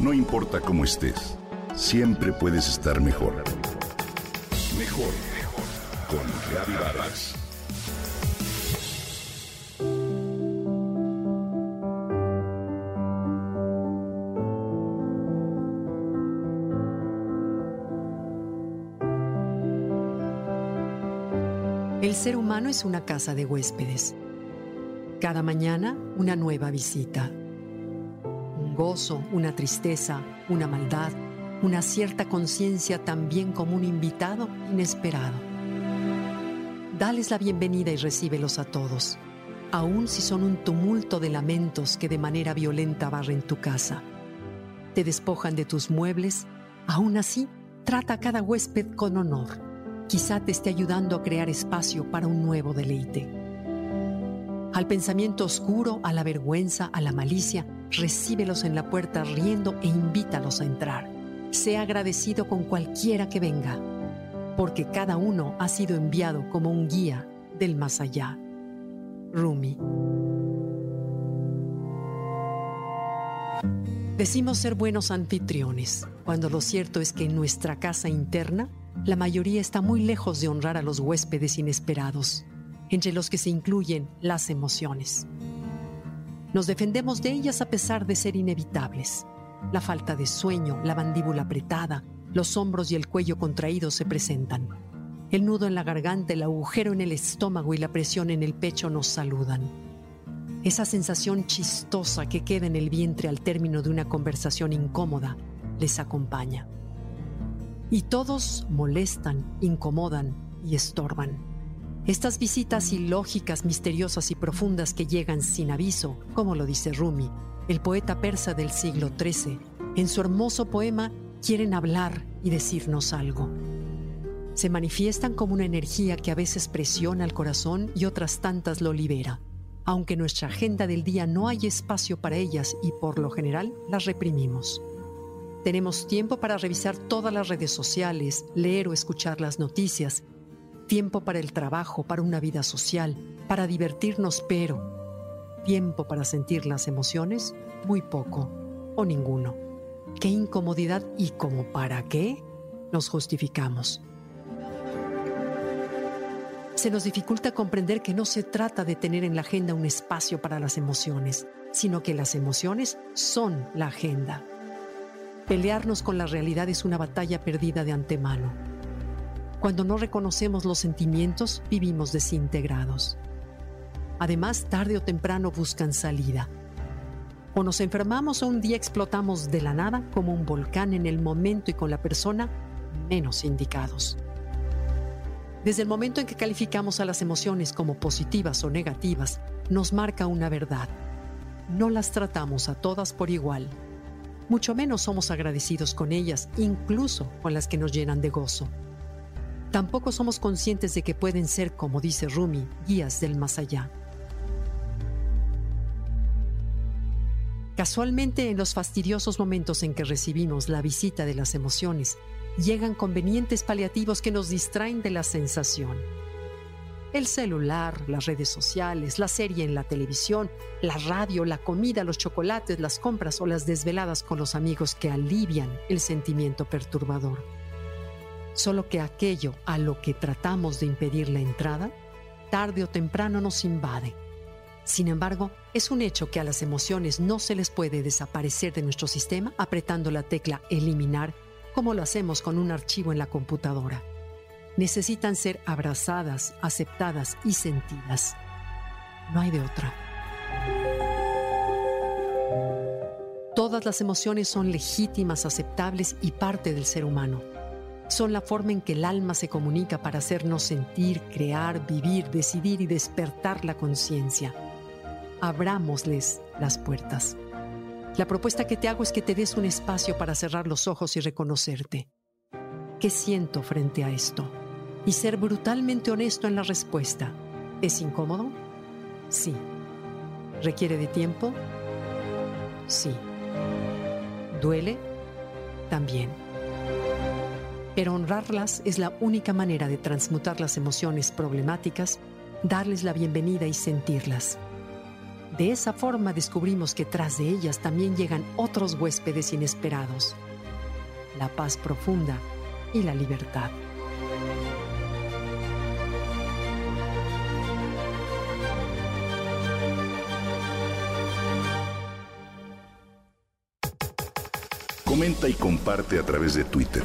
No importa cómo estés, siempre puedes estar mejor. Mejor, mejor. Con Reavivadas. El ser humano es una casa de huéspedes. Cada mañana una nueva visita gozo, una tristeza, una maldad, una cierta conciencia también como un invitado inesperado. Dales la bienvenida y recíbelos a todos, aun si son un tumulto de lamentos que de manera violenta barren tu casa. Te despojan de tus muebles, aún así, trata a cada huésped con honor. Quizá te esté ayudando a crear espacio para un nuevo deleite. Al pensamiento oscuro, a la vergüenza, a la malicia, recíbelos en la puerta riendo e invítalos a entrar. Sea agradecido con cualquiera que venga, porque cada uno ha sido enviado como un guía del más allá. Rumi. Decimos ser buenos anfitriones, cuando lo cierto es que en nuestra casa interna, la mayoría está muy lejos de honrar a los huéspedes inesperados, entre los que se incluyen las emociones. Nos defendemos de ellas a pesar de ser inevitables. La falta de sueño, la mandíbula apretada, los hombros y el cuello contraídos se presentan. El nudo en la garganta, el agujero en el estómago y la presión en el pecho nos saludan. Esa sensación chistosa que queda en el vientre al término de una conversación incómoda les acompaña. Y todos molestan, incomodan y estorban. Estas visitas ilógicas, misteriosas y profundas que llegan sin aviso, como lo dice Rumi, el poeta persa del siglo XIII, en su hermoso poema quieren hablar y decirnos algo. Se manifiestan como una energía que a veces presiona el corazón y otras tantas lo libera, aunque en nuestra agenda del día no hay espacio para ellas y por lo general las reprimimos. Tenemos tiempo para revisar todas las redes sociales, leer o escuchar las noticias tiempo para el trabajo, para una vida social, para divertirnos, pero tiempo para sentir las emociones, muy poco o ninguno. Qué incomodidad y como para qué nos justificamos. Se nos dificulta comprender que no se trata de tener en la agenda un espacio para las emociones, sino que las emociones son la agenda. Pelearnos con la realidad es una batalla perdida de antemano cuando no reconocemos los sentimientos, vivimos desintegrados. Además, tarde o temprano buscan salida. O nos enfermamos o un día explotamos de la nada como un volcán en el momento y con la persona menos indicados. Desde el momento en que calificamos a las emociones como positivas o negativas, nos marca una verdad. No las tratamos a todas por igual. Mucho menos somos agradecidos con ellas, incluso con las que nos llenan de gozo tampoco somos conscientes de que pueden ser, como dice Rumi, guías del más allá. Casualmente, en los fastidiosos momentos en que recibimos la visita de las emociones, llegan convenientes paliativos que nos distraen de la sensación. El celular, las redes sociales, la serie en la televisión, la radio, la comida, los chocolates, las compras o las desveladas con los amigos que alivian el sentimiento perturbador solo que aquello a lo que tratamos de impedir la entrada, tarde o temprano nos invade. Sin embargo, es un hecho que a las emociones no se les puede desaparecer de nuestro sistema apretando la tecla eliminar como lo hacemos con un archivo en la computadora. Necesitan ser abrazadas, aceptadas y sentidas. No hay de otra. Todas las emociones son legítimas, aceptables y parte del ser humano son la forma en que el alma se comunica para hacernos sentir, crear, vivir, decidir y despertar la conciencia. Abrámosles las puertas. La propuesta que te hago es que te des un espacio para cerrar los ojos y reconocerte. ¿Qué siento frente a esto? Y ser brutalmente honesto en la respuesta. ¿Es incómodo? Sí. ¿Requiere de tiempo? Sí. ¿Duele? También pero honrarlas es la única manera de transmutar las emociones problemáticas, darles la bienvenida y sentirlas. De esa forma descubrimos que tras de ellas también llegan otros huéspedes inesperados. La paz profunda y la libertad. Comenta y comparte a través de Twitter.